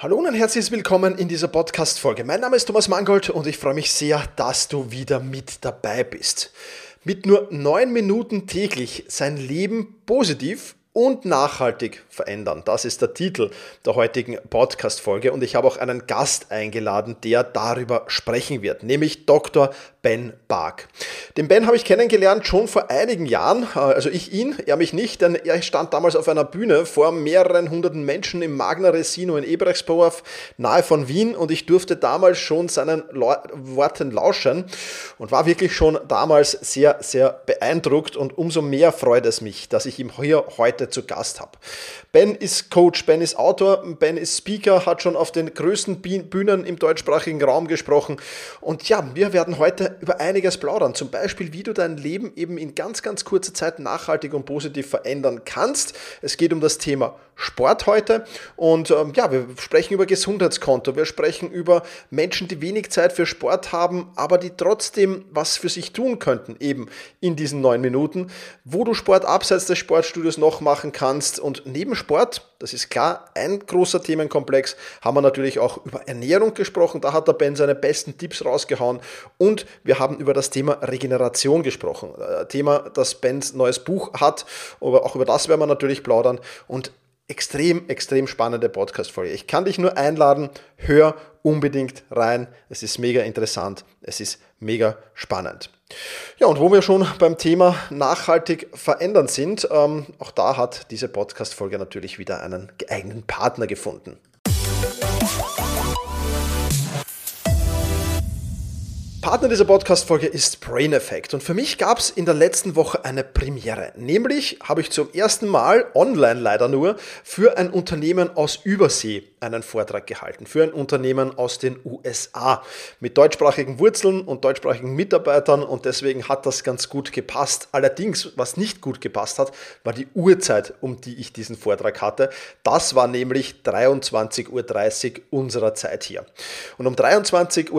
Hallo und ein herzliches Willkommen in dieser Podcast-Folge. Mein Name ist Thomas Mangold und ich freue mich sehr, dass du wieder mit dabei bist. Mit nur neun Minuten täglich sein Leben positiv und nachhaltig verändern. Das ist der Titel der heutigen Podcast-Folge und ich habe auch einen Gast eingeladen, der darüber sprechen wird, nämlich Dr. Ben Bark. Den Ben habe ich kennengelernt schon vor einigen Jahren, äh, also ich ihn, er mich nicht, denn er stand damals auf einer Bühne vor mehreren hunderten Menschen im Magna Resino in Ebrechtsdorf, nahe von Wien und ich durfte damals schon seinen Worten lauschen und war wirklich schon damals sehr, sehr beeindruckt und umso mehr freut es mich, dass ich ihn hier heute zu Gast habe. Ben ist Coach, Ben ist Autor, Ben ist Speaker, hat schon auf den größten Bühnen im deutschsprachigen Raum gesprochen. Und ja, wir werden heute über einiges plaudern. Zum Beispiel, wie du dein Leben eben in ganz, ganz kurzer Zeit nachhaltig und positiv verändern kannst. Es geht um das Thema Sport heute. Und ähm, ja, wir sprechen über Gesundheitskonto. Wir sprechen über Menschen, die wenig Zeit für Sport haben, aber die trotzdem was für sich tun könnten, eben in diesen neun Minuten, wo du Sport abseits des Sportstudios noch machen kannst und neben Sport, das ist klar, ein großer Themenkomplex, haben wir natürlich auch über Ernährung gesprochen, da hat der Ben seine besten Tipps rausgehauen und wir haben über das Thema Regeneration gesprochen, äh, Thema, das Bens neues Buch hat, aber auch über das werden wir natürlich plaudern und extrem, extrem spannende Podcast-Folge. Ich kann dich nur einladen, hör unbedingt rein. Es ist mega interessant. Es ist mega spannend. Ja, und wo wir schon beim Thema nachhaltig verändern sind, ähm, auch da hat diese Podcast-Folge natürlich wieder einen geeigneten Partner gefunden. Partner dieser Podcast-Folge ist Brain Effect und für mich gab es in der letzten Woche eine Premiere. Nämlich habe ich zum ersten Mal, online leider nur, für ein Unternehmen aus Übersee einen Vortrag gehalten. Für ein Unternehmen aus den USA mit deutschsprachigen Wurzeln und deutschsprachigen Mitarbeitern und deswegen hat das ganz gut gepasst. Allerdings, was nicht gut gepasst hat, war die Uhrzeit, um die ich diesen Vortrag hatte. Das war nämlich 23.30 Uhr unserer Zeit hier. Und um 23.30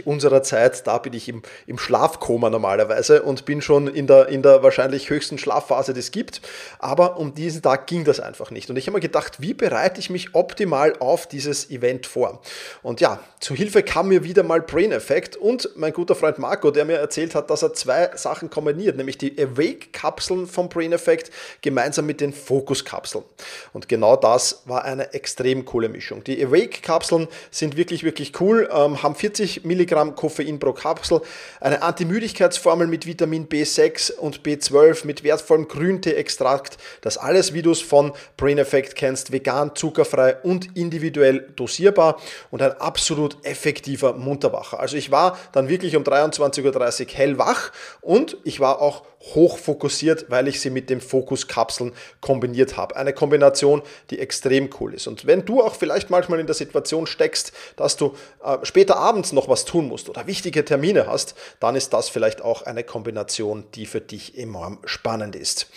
Uhr unserer Zeit, da bin ich im, im Schlafkoma normalerweise und bin schon in der, in der wahrscheinlich höchsten Schlafphase, die es gibt. Aber um diesen Tag ging das einfach nicht. Und ich habe mir gedacht, wie bereite ich mich optimal auf dieses Event vor? Und ja, zu Hilfe kam mir wieder mal Brain Effect und mein guter Freund Marco, der mir erzählt hat, dass er zwei Sachen kombiniert, nämlich die Awake-Kapseln vom Brain Effect gemeinsam mit den Focus-Kapseln. Und genau das war eine extrem coole Mischung. Die Awake-Kapseln sind wirklich, wirklich cool, ähm, haben 40 Milligramm Koffein pro Kapsel, eine Antimüdigkeitsformel mit Vitamin B6 und B12 mit wertvollem Grüntee-Extrakt. Das alles, wie du es von Brain Effect kennst, vegan, zuckerfrei und individuell dosierbar und ein absolut effektiver Munterwacher. Also ich war dann wirklich um 23.30 Uhr hellwach und ich war auch hochfokussiert, weil ich sie mit den Fokuskapseln kombiniert habe. Eine Kombination, die extrem cool ist. Und wenn du auch vielleicht manchmal in der Situation steckst, dass du äh, später abends noch was tun musst oder wichtige Termine hast, dann ist das vielleicht auch eine Kombination, die für dich enorm spannend ist.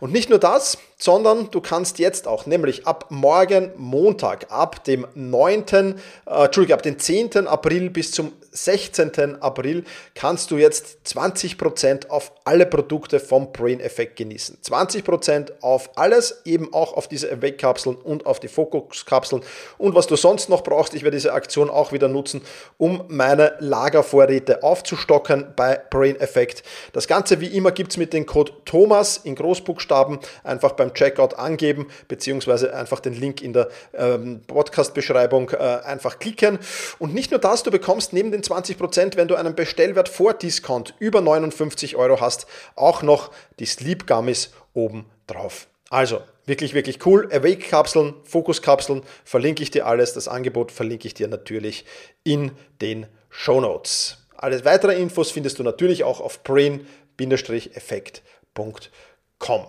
Und nicht nur das, sondern du kannst jetzt auch, nämlich ab morgen Montag, ab dem 9., äh, Entschuldigung, ab dem 10. April bis zum 16. April kannst du jetzt 20% auf alle Produkte vom Brain Effect genießen. 20% auf alles, eben auch auf diese Awake-Kapseln und auf die Focus-Kapseln. Und was du sonst noch brauchst, ich werde diese Aktion auch wieder nutzen, um meine Lagervorräte aufzustocken bei Brain Effect. Das Ganze wie immer gibt es mit dem Code Thomas in Großbuchstaben einfach beim Checkout angeben, beziehungsweise einfach den Link in der ähm, Podcast-Beschreibung äh, einfach klicken. Und nicht nur das, du bekommst neben den 20%, wenn du einen Bestellwert vor Discount über 59 Euro hast, auch noch die Sleep Gummies oben drauf. Also, wirklich, wirklich cool. Awake-Kapseln, Fokus-Kapseln, verlinke ich dir alles. Das Angebot verlinke ich dir natürlich in den Show Notes. Alles weitere Infos findest du natürlich auch auf brain-effekt.com.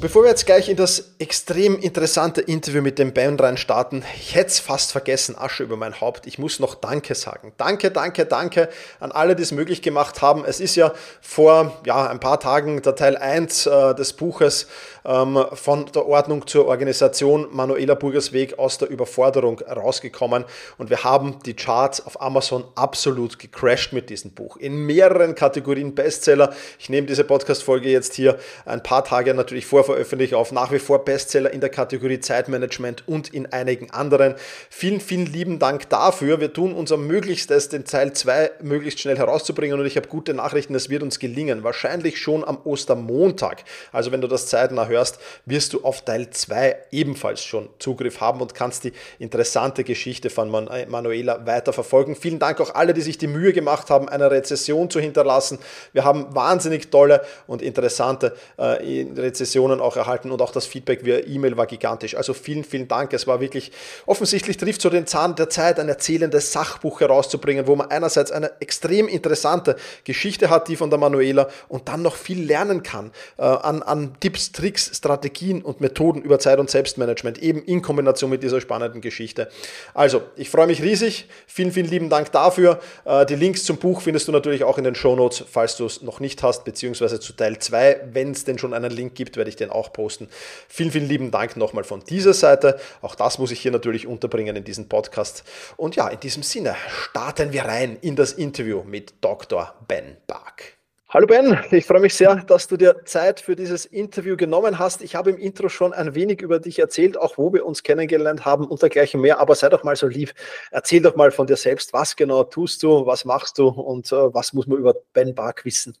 Und bevor wir jetzt gleich in das extrem interessante Interview mit dem Ben rein starten, ich hätte es fast vergessen, Asche über mein Haupt. Ich muss noch Danke sagen. Danke, danke, danke an alle, die es möglich gemacht haben. Es ist ja vor ja, ein paar Tagen der Teil 1 äh, des Buches von der Ordnung zur Organisation, Manuela Burgersweg aus der Überforderung rausgekommen und wir haben die Charts auf Amazon absolut gecrashed mit diesem Buch. In mehreren Kategorien Bestseller. Ich nehme diese Podcast-Folge jetzt hier ein paar Tage natürlich vor veröffentliche auf. Nach wie vor Bestseller in der Kategorie Zeitmanagement und in einigen anderen. Vielen, vielen lieben Dank dafür. Wir tun unser Möglichstes, den Teil 2 möglichst schnell herauszubringen und ich habe gute Nachrichten, es wird uns gelingen. Wahrscheinlich schon am Ostermontag. Also wenn du das zeitnah hörst, wirst du auf Teil 2 ebenfalls schon Zugriff haben und kannst die interessante Geschichte von Manuela weiter verfolgen. Vielen Dank auch alle, die sich die Mühe gemacht haben, eine Rezession zu hinterlassen. Wir haben wahnsinnig tolle und interessante äh, Rezessionen auch erhalten und auch das Feedback via E-Mail war gigantisch. Also vielen, vielen Dank. Es war wirklich offensichtlich trifft so den Zahn der Zeit, ein erzählendes Sachbuch herauszubringen, wo man einerseits eine extrem interessante Geschichte hat, die von der Manuela und dann noch viel lernen kann äh, an, an Tipps, Tricks, Strategien und Methoden über Zeit- und Selbstmanagement, eben in Kombination mit dieser spannenden Geschichte. Also, ich freue mich riesig. Vielen, vielen lieben Dank dafür. Äh, die Links zum Buch findest du natürlich auch in den Show Notes, falls du es noch nicht hast, beziehungsweise zu Teil 2. Wenn es denn schon einen Link gibt, werde ich den auch posten. Vielen, vielen lieben Dank nochmal von dieser Seite. Auch das muss ich hier natürlich unterbringen in diesem Podcast. Und ja, in diesem Sinne starten wir rein in das Interview mit Dr. Ben Bark. Hallo Ben, ich freue mich sehr, dass du dir Zeit für dieses Interview genommen hast. Ich habe im Intro schon ein wenig über dich erzählt, auch wo wir uns kennengelernt haben und dergleichen mehr. Aber sei doch mal so lieb, erzähl doch mal von dir selbst. Was genau tust du, was machst du und äh, was muss man über Ben Bark wissen?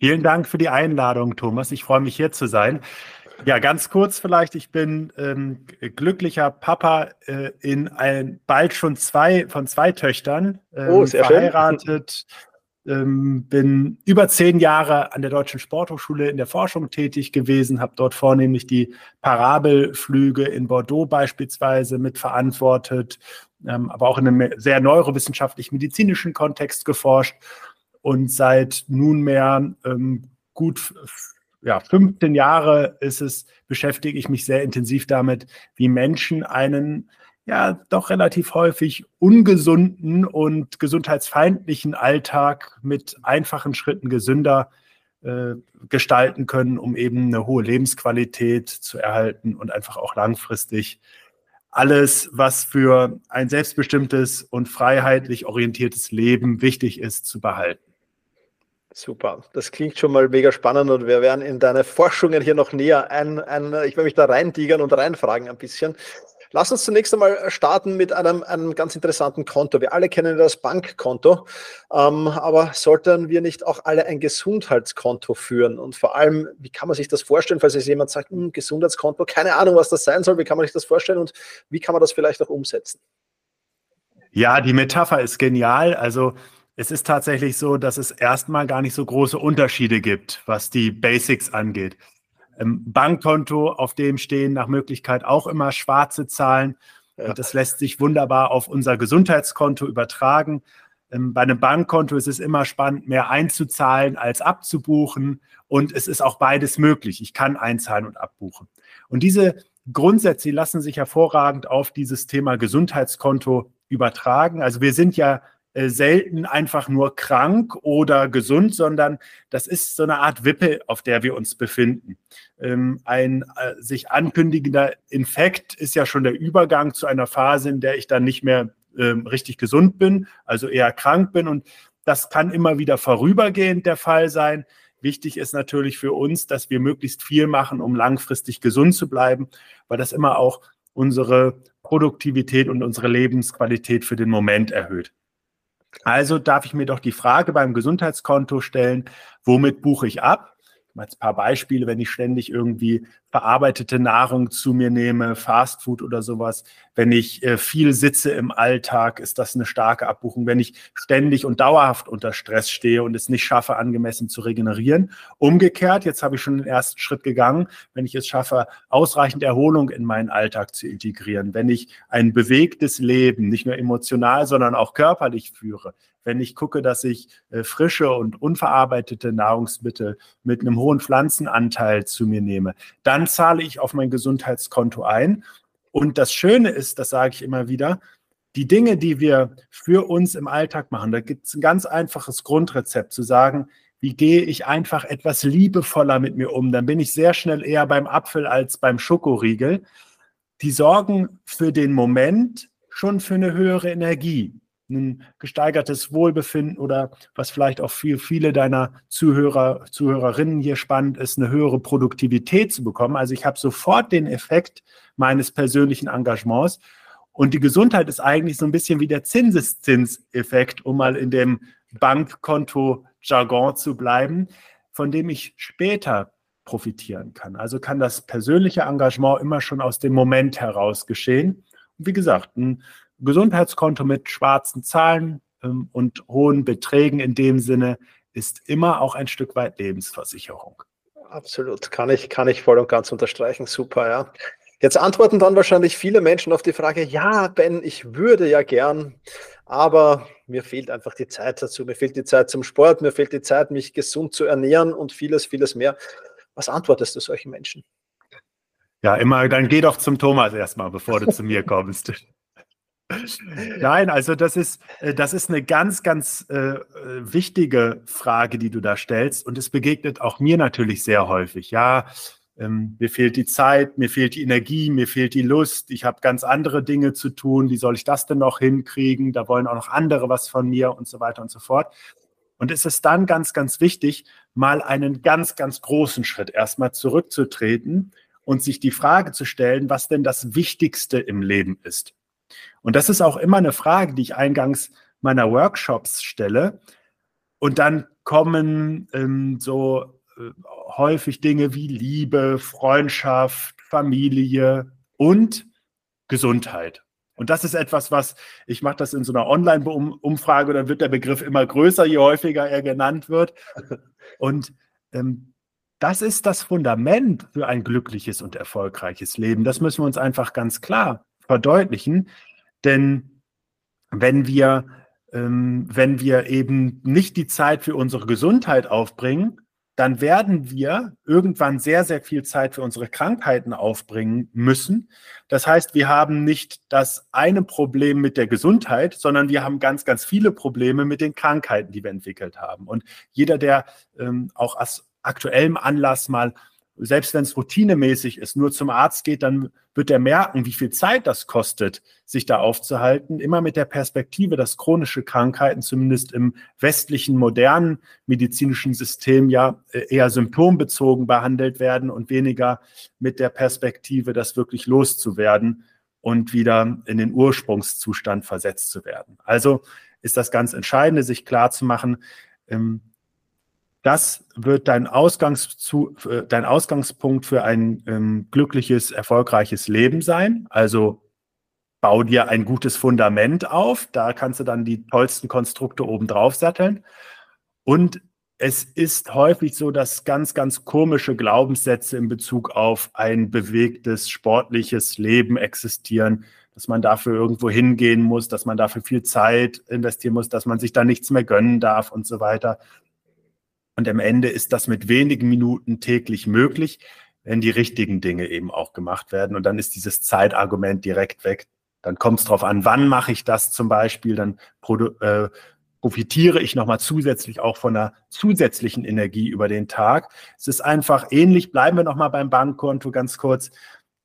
Vielen Dank für die Einladung, Thomas. Ich freue mich hier zu sein. Ja, ganz kurz vielleicht. Ich bin ähm, glücklicher Papa äh, in ein, bald schon zwei von zwei Töchtern. Ähm, oh, sehr verheiratet. Schön ähm, bin über zehn Jahre an der Deutschen Sporthochschule in der Forschung tätig gewesen, habe dort vornehmlich die Parabelflüge in Bordeaux beispielsweise mitverantwortet, ähm, aber auch in einem sehr neurowissenschaftlich-medizinischen Kontext geforscht und seit nunmehr ähm, gut ja, 15 Jahre ist es, beschäftige ich mich sehr intensiv damit, wie Menschen einen ja doch relativ häufig ungesunden und gesundheitsfeindlichen Alltag mit einfachen Schritten gesünder äh, gestalten können, um eben eine hohe Lebensqualität zu erhalten und einfach auch langfristig alles, was für ein selbstbestimmtes und freiheitlich orientiertes Leben wichtig ist, zu behalten. Super, das klingt schon mal mega spannend und wir werden in deine Forschungen hier noch näher ein, ein ich werde mich da reintigern und reinfragen ein bisschen. Lass uns zunächst einmal starten mit einem, einem ganz interessanten Konto. Wir alle kennen das Bankkonto, ähm, aber sollten wir nicht auch alle ein Gesundheitskonto führen? Und vor allem, wie kann man sich das vorstellen, falls jetzt jemand sagt, hm, Gesundheitskonto, keine Ahnung, was das sein soll, wie kann man sich das vorstellen und wie kann man das vielleicht auch umsetzen? Ja, die Metapher ist genial. Also es ist tatsächlich so, dass es erstmal gar nicht so große Unterschiede gibt, was die Basics angeht. Ähm, Bankkonto, auf dem stehen nach Möglichkeit auch immer schwarze Zahlen. Ja. Und das lässt sich wunderbar auf unser Gesundheitskonto übertragen. Ähm, bei einem Bankkonto ist es immer spannend, mehr einzuzahlen als abzubuchen. Und es ist auch beides möglich. Ich kann einzahlen und abbuchen. Und diese Grundsätze lassen sich hervorragend auf dieses Thema Gesundheitskonto übertragen. Also wir sind ja selten einfach nur krank oder gesund, sondern das ist so eine Art Wippe, auf der wir uns befinden. Ähm, ein äh, sich ankündigender Infekt ist ja schon der Übergang zu einer Phase, in der ich dann nicht mehr ähm, richtig gesund bin, also eher krank bin. Und das kann immer wieder vorübergehend der Fall sein. Wichtig ist natürlich für uns, dass wir möglichst viel machen, um langfristig gesund zu bleiben, weil das immer auch unsere Produktivität und unsere Lebensqualität für den Moment erhöht. Also darf ich mir doch die Frage beim Gesundheitskonto stellen, womit buche ich ab? mal ein paar Beispiele, wenn ich ständig irgendwie verarbeitete Nahrung zu mir nehme, Fastfood oder sowas. Wenn ich äh, viel sitze im Alltag, ist das eine starke Abbuchung. Wenn ich ständig und dauerhaft unter Stress stehe und es nicht schaffe, angemessen zu regenerieren. Umgekehrt, jetzt habe ich schon den ersten Schritt gegangen, wenn ich es schaffe, ausreichend Erholung in meinen Alltag zu integrieren. Wenn ich ein bewegtes Leben, nicht nur emotional, sondern auch körperlich führe wenn ich gucke, dass ich äh, frische und unverarbeitete Nahrungsmittel mit einem hohen Pflanzenanteil zu mir nehme, dann zahle ich auf mein Gesundheitskonto ein. Und das Schöne ist, das sage ich immer wieder, die Dinge, die wir für uns im Alltag machen, da gibt es ein ganz einfaches Grundrezept zu sagen, wie gehe ich einfach etwas liebevoller mit mir um, dann bin ich sehr schnell eher beim Apfel als beim Schokoriegel. Die sorgen für den Moment schon für eine höhere Energie ein gesteigertes Wohlbefinden oder was vielleicht auch für viele deiner Zuhörer, Zuhörerinnen hier spannend ist, eine höhere Produktivität zu bekommen. Also ich habe sofort den Effekt meines persönlichen Engagements. Und die Gesundheit ist eigentlich so ein bisschen wie der Zinseszinseffekt, um mal in dem Bankkonto-Jargon zu bleiben, von dem ich später profitieren kann. Also kann das persönliche Engagement immer schon aus dem Moment heraus geschehen. Und wie gesagt, ein Gesundheitskonto mit schwarzen Zahlen ähm, und hohen Beträgen in dem Sinne ist immer auch ein Stück weit Lebensversicherung. Absolut, kann ich, kann ich voll und ganz unterstreichen. Super, ja. Jetzt antworten dann wahrscheinlich viele Menschen auf die Frage, ja, Ben, ich würde ja gern, aber mir fehlt einfach die Zeit dazu. Mir fehlt die Zeit zum Sport, mir fehlt die Zeit, mich gesund zu ernähren und vieles, vieles mehr. Was antwortest du solchen Menschen? Ja, immer, dann geh doch zum Thomas erstmal, bevor du zu mir kommst. Nein, also das ist, äh, das ist eine ganz, ganz äh, wichtige Frage, die du da stellst. Und es begegnet auch mir natürlich sehr häufig. Ja, ähm, mir fehlt die Zeit, mir fehlt die Energie, mir fehlt die Lust. Ich habe ganz andere Dinge zu tun. Wie soll ich das denn noch hinkriegen? Da wollen auch noch andere was von mir und so weiter und so fort. Und es ist dann ganz, ganz wichtig, mal einen ganz, ganz großen Schritt erstmal zurückzutreten und sich die Frage zu stellen, was denn das Wichtigste im Leben ist. Und das ist auch immer eine Frage, die ich eingangs meiner Workshops stelle. Und dann kommen ähm, so äh, häufig Dinge wie Liebe, Freundschaft, Familie und Gesundheit. Und das ist etwas, was ich mache das in so einer Online-Umfrage, dann wird der Begriff immer größer, je häufiger er genannt wird. Und ähm, das ist das Fundament für ein glückliches und erfolgreiches Leben. Das müssen wir uns einfach ganz klar verdeutlichen. Denn wenn wir, ähm, wenn wir eben nicht die Zeit für unsere Gesundheit aufbringen, dann werden wir irgendwann sehr, sehr viel Zeit für unsere Krankheiten aufbringen müssen. Das heißt, wir haben nicht das eine Problem mit der Gesundheit, sondern wir haben ganz, ganz viele Probleme mit den Krankheiten, die wir entwickelt haben. Und jeder, der ähm, auch aus aktuellem Anlass mal selbst wenn es routinemäßig ist, nur zum Arzt geht, dann wird er merken, wie viel Zeit das kostet, sich da aufzuhalten. Immer mit der Perspektive, dass chronische Krankheiten zumindest im westlichen, modernen medizinischen System ja äh, eher symptombezogen behandelt werden und weniger mit der Perspektive, das wirklich loszuwerden und wieder in den Ursprungszustand versetzt zu werden. Also ist das ganz Entscheidende, sich klar zu machen, ähm, das wird dein, Ausgangszu, äh, dein Ausgangspunkt für ein ähm, glückliches, erfolgreiches Leben sein. Also bau dir ein gutes Fundament auf. Da kannst du dann die tollsten Konstrukte oben drauf satteln. Und es ist häufig so, dass ganz, ganz komische Glaubenssätze in Bezug auf ein bewegtes, sportliches Leben existieren, dass man dafür irgendwo hingehen muss, dass man dafür viel Zeit investieren muss, dass man sich da nichts mehr gönnen darf und so weiter. Und am Ende ist das mit wenigen Minuten täglich möglich, wenn die richtigen Dinge eben auch gemacht werden. Und dann ist dieses Zeitargument direkt weg. Dann kommt es darauf an, wann mache ich das zum Beispiel. Dann äh, profitiere ich nochmal zusätzlich auch von einer zusätzlichen Energie über den Tag. Es ist einfach ähnlich. Bleiben wir nochmal beim Bankkonto ganz kurz.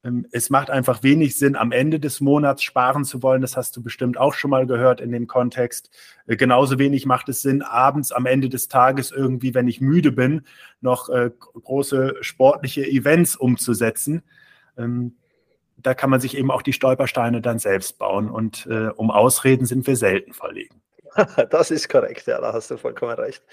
Ähm, es macht einfach wenig Sinn, am Ende des Monats sparen zu wollen. Das hast du bestimmt auch schon mal gehört in dem Kontext. Äh, genauso wenig macht es Sinn, abends am Ende des Tages irgendwie, wenn ich müde bin, noch äh, große sportliche Events umzusetzen. Ähm, da kann man sich eben auch die Stolpersteine dann selbst bauen. Und äh, um Ausreden sind wir selten verlegen. Das ist korrekt, ja, da hast du vollkommen recht.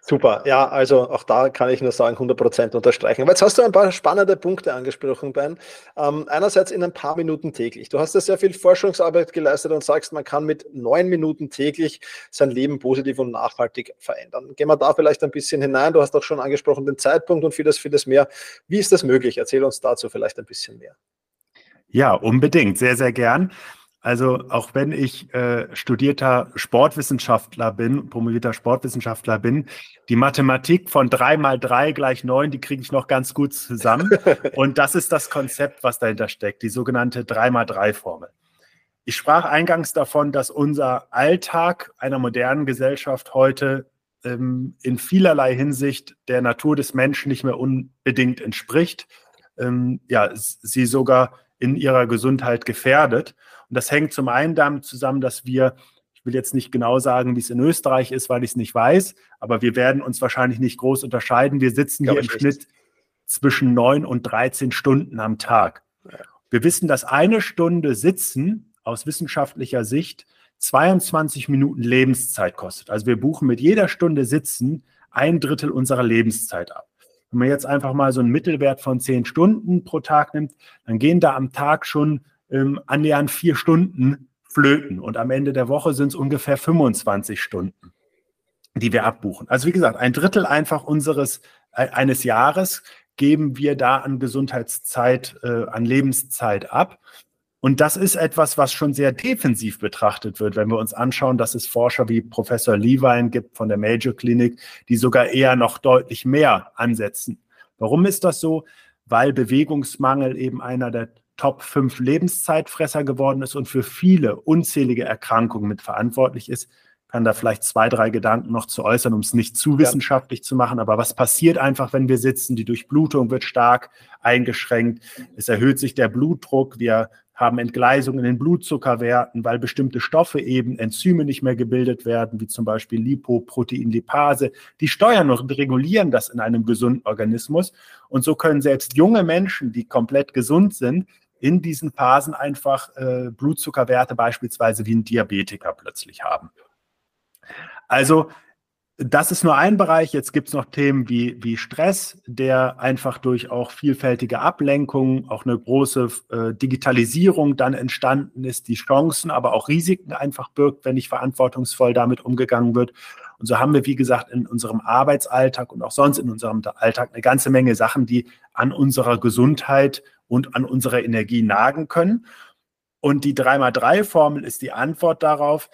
Super, ja, also auch da kann ich nur sagen, 100% unterstreichen. Aber jetzt hast du ein paar spannende Punkte angesprochen, Ben. Ähm, einerseits in ein paar Minuten täglich. Du hast ja sehr viel Forschungsarbeit geleistet und sagst, man kann mit neun Minuten täglich sein Leben positiv und nachhaltig verändern. Gehen wir da vielleicht ein bisschen hinein. Du hast auch schon angesprochen den Zeitpunkt und vieles, vieles mehr. Wie ist das möglich? Erzähl uns dazu vielleicht ein bisschen mehr. Ja, unbedingt, sehr, sehr gern. Also auch wenn ich äh, studierter Sportwissenschaftler bin, promovierter Sportwissenschaftler bin, die Mathematik von drei mal drei gleich neun, die kriege ich noch ganz gut zusammen. Und das ist das Konzept, was dahinter steckt, die sogenannte drei mal drei Formel. Ich sprach eingangs davon, dass unser Alltag einer modernen Gesellschaft heute ähm, in vielerlei Hinsicht der Natur des Menschen nicht mehr unbedingt entspricht, ähm, ja, sie sogar in ihrer Gesundheit gefährdet. Und das hängt zum einen damit zusammen, dass wir, ich will jetzt nicht genau sagen, wie es in Österreich ist, weil ich es nicht weiß, aber wir werden uns wahrscheinlich nicht groß unterscheiden. Wir sitzen hier im nicht. Schnitt zwischen neun und 13 Stunden am Tag. Wir wissen, dass eine Stunde Sitzen aus wissenschaftlicher Sicht 22 Minuten Lebenszeit kostet. Also wir buchen mit jeder Stunde Sitzen ein Drittel unserer Lebenszeit ab. Wenn man jetzt einfach mal so einen Mittelwert von 10 Stunden pro Tag nimmt, dann gehen da am Tag schon ähm, annähernd vier Stunden flöten. Und am Ende der Woche sind es ungefähr 25 Stunden, die wir abbuchen. Also wie gesagt, ein Drittel einfach unseres äh, eines Jahres geben wir da an Gesundheitszeit, äh, an Lebenszeit ab. Und das ist etwas, was schon sehr defensiv betrachtet wird, wenn wir uns anschauen, dass es Forscher wie Professor Levine gibt von der Major Clinic, die sogar eher noch deutlich mehr ansetzen. Warum ist das so? Weil Bewegungsmangel eben einer der Top 5 Lebenszeitfresser geworden ist und für viele unzählige Erkrankungen mit verantwortlich ist. Kann da vielleicht zwei, drei Gedanken noch zu äußern, um es nicht zu wissenschaftlich zu machen. Aber was passiert einfach, wenn wir sitzen? Die Durchblutung wird stark eingeschränkt. Es erhöht sich der Blutdruck. Wir haben Entgleisungen in den Blutzuckerwerten, weil bestimmte Stoffe eben, Enzyme nicht mehr gebildet werden, wie zum Beispiel Lipoproteinlipase. Die steuern und regulieren das in einem gesunden Organismus. Und so können selbst junge Menschen, die komplett gesund sind, in diesen Phasen einfach äh, Blutzuckerwerte beispielsweise wie ein Diabetiker plötzlich haben. Also das ist nur ein Bereich. Jetzt gibt es noch Themen wie, wie Stress, der einfach durch auch vielfältige Ablenkungen, auch eine große äh, Digitalisierung dann entstanden ist, die Chancen, aber auch Risiken einfach birgt, wenn nicht verantwortungsvoll damit umgegangen wird. Und so haben wir, wie gesagt, in unserem Arbeitsalltag und auch sonst in unserem Alltag eine ganze Menge Sachen, die an unserer Gesundheit und an unserer Energie nagen können. Und die 3x3-Formel ist die Antwort darauf,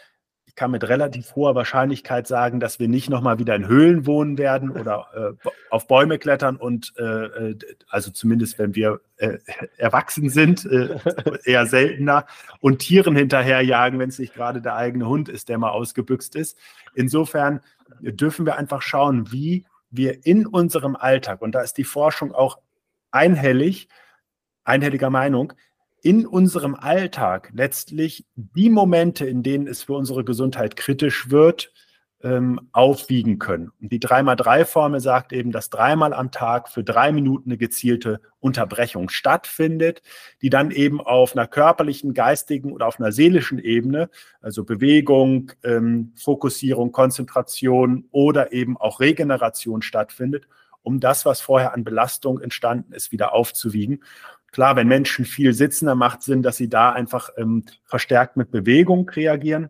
ich kann mit relativ hoher Wahrscheinlichkeit sagen, dass wir nicht nochmal wieder in Höhlen wohnen werden oder äh, auf Bäume klettern und äh, äh, also zumindest wenn wir äh, erwachsen sind, äh, eher seltener und Tieren hinterherjagen, wenn es nicht gerade der eigene Hund ist, der mal ausgebüxt ist. Insofern dürfen wir einfach schauen, wie wir in unserem Alltag, und da ist die Forschung auch einhellig, einhelliger Meinung, in unserem Alltag letztlich die Momente, in denen es für unsere Gesundheit kritisch wird, ähm, aufwiegen können. Und die 3x3-Formel sagt eben, dass dreimal am Tag für drei Minuten eine gezielte Unterbrechung stattfindet, die dann eben auf einer körperlichen, geistigen oder auf einer seelischen Ebene, also Bewegung, ähm, Fokussierung, Konzentration oder eben auch Regeneration stattfindet, um das, was vorher an Belastung entstanden ist, wieder aufzuwiegen. Klar, wenn Menschen viel sitzen, dann macht Sinn, dass sie da einfach ähm, verstärkt mit Bewegung reagieren.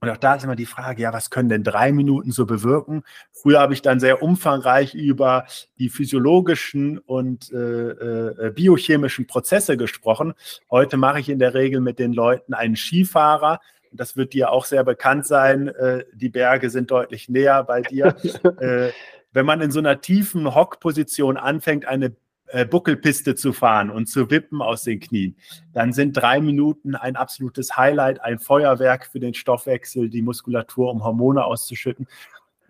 Und auch da ist immer die Frage, ja, was können denn drei Minuten so bewirken? Früher habe ich dann sehr umfangreich über die physiologischen und äh, äh, biochemischen Prozesse gesprochen. Heute mache ich in der Regel mit den Leuten einen Skifahrer. Das wird dir auch sehr bekannt sein. Äh, die Berge sind deutlich näher bei dir. Äh, wenn man in so einer tiefen Hockposition anfängt, eine äh, Buckelpiste zu fahren und zu wippen aus den Knien, dann sind drei Minuten ein absolutes Highlight, ein Feuerwerk für den Stoffwechsel, die Muskulatur, um Hormone auszuschütten.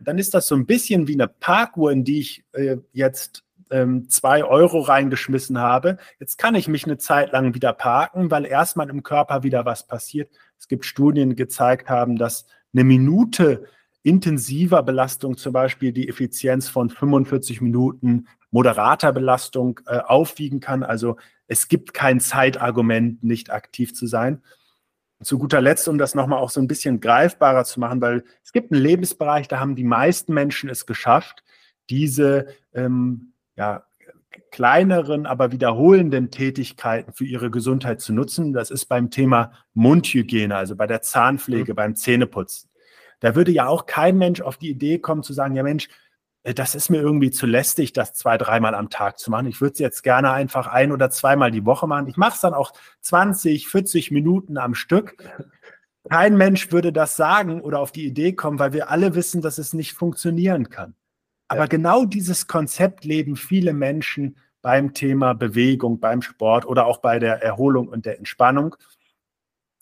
Dann ist das so ein bisschen wie eine Parkuhr, in die ich äh, jetzt ähm, zwei Euro reingeschmissen habe. Jetzt kann ich mich eine Zeit lang wieder parken, weil erstmal im Körper wieder was passiert. Es gibt Studien, die gezeigt haben, dass eine Minute intensiver Belastung zum Beispiel die Effizienz von 45 Minuten moderater Belastung äh, aufwiegen kann. Also es gibt kein Zeitargument, nicht aktiv zu sein. zu guter Letzt, um das nochmal auch so ein bisschen greifbarer zu machen, weil es gibt einen Lebensbereich, da haben die meisten Menschen es geschafft, diese ähm, ja, kleineren, aber wiederholenden Tätigkeiten für ihre Gesundheit zu nutzen. Das ist beim Thema Mundhygiene, also bei der Zahnpflege, mhm. beim Zähneputzen. Da würde ja auch kein Mensch auf die Idee kommen zu sagen, ja Mensch, das ist mir irgendwie zu lästig, das zwei, dreimal am Tag zu machen. Ich würde es jetzt gerne einfach ein oder zweimal die Woche machen. Ich mache es dann auch 20, 40 Minuten am Stück. Kein Mensch würde das sagen oder auf die Idee kommen, weil wir alle wissen, dass es nicht funktionieren kann. Aber ja. genau dieses Konzept leben viele Menschen beim Thema Bewegung, beim Sport oder auch bei der Erholung und der Entspannung.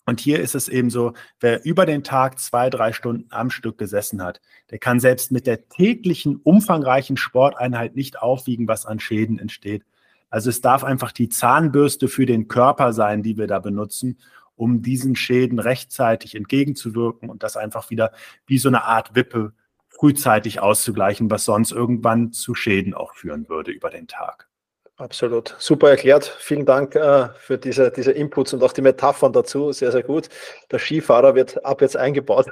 Und hier ist es eben so, wer über den Tag zwei, drei Stunden am Stück gesessen hat, der kann selbst mit der täglichen umfangreichen Sporteinheit nicht aufwiegen, was an Schäden entsteht. Also es darf einfach die Zahnbürste für den Körper sein, die wir da benutzen, um diesen Schäden rechtzeitig entgegenzuwirken und das einfach wieder wie so eine Art Wippe frühzeitig auszugleichen, was sonst irgendwann zu Schäden auch führen würde über den Tag. Absolut. Super erklärt. Vielen Dank äh, für diese, diese Inputs und auch die Metaphern dazu. Sehr, sehr gut. Der Skifahrer wird ab jetzt eingebaut.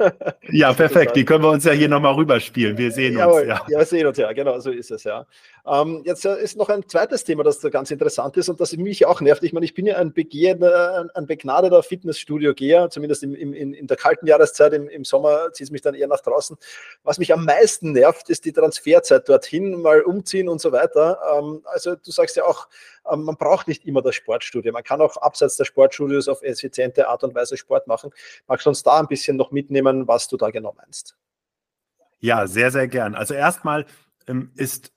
ja, perfekt. Die können wir uns ja hier nochmal rüberspielen. Wir sehen Jawohl. uns. Ja. ja, wir sehen uns ja. Genau, so ist es ja. Ähm, jetzt äh, ist noch ein zweites Thema, das da ganz interessant ist und das mich auch nervt. Ich meine, ich bin ja ein, begehender, ein begnadeter Fitnessstudio-Geher, zumindest im, im, in, in der kalten Jahreszeit. Im, im Sommer zieht es mich dann eher nach draußen. Was mich am meisten nervt, ist die Transferzeit dorthin, mal umziehen und so weiter. Ähm, also also du sagst ja auch, ähm, man braucht nicht immer das Sportstudio. Man kann auch abseits der Sportstudios auf effiziente Art und Weise Sport machen. Magst du uns da ein bisschen noch mitnehmen, was du da genau meinst? Ja, sehr, sehr gern. Also erstmal ähm, ist,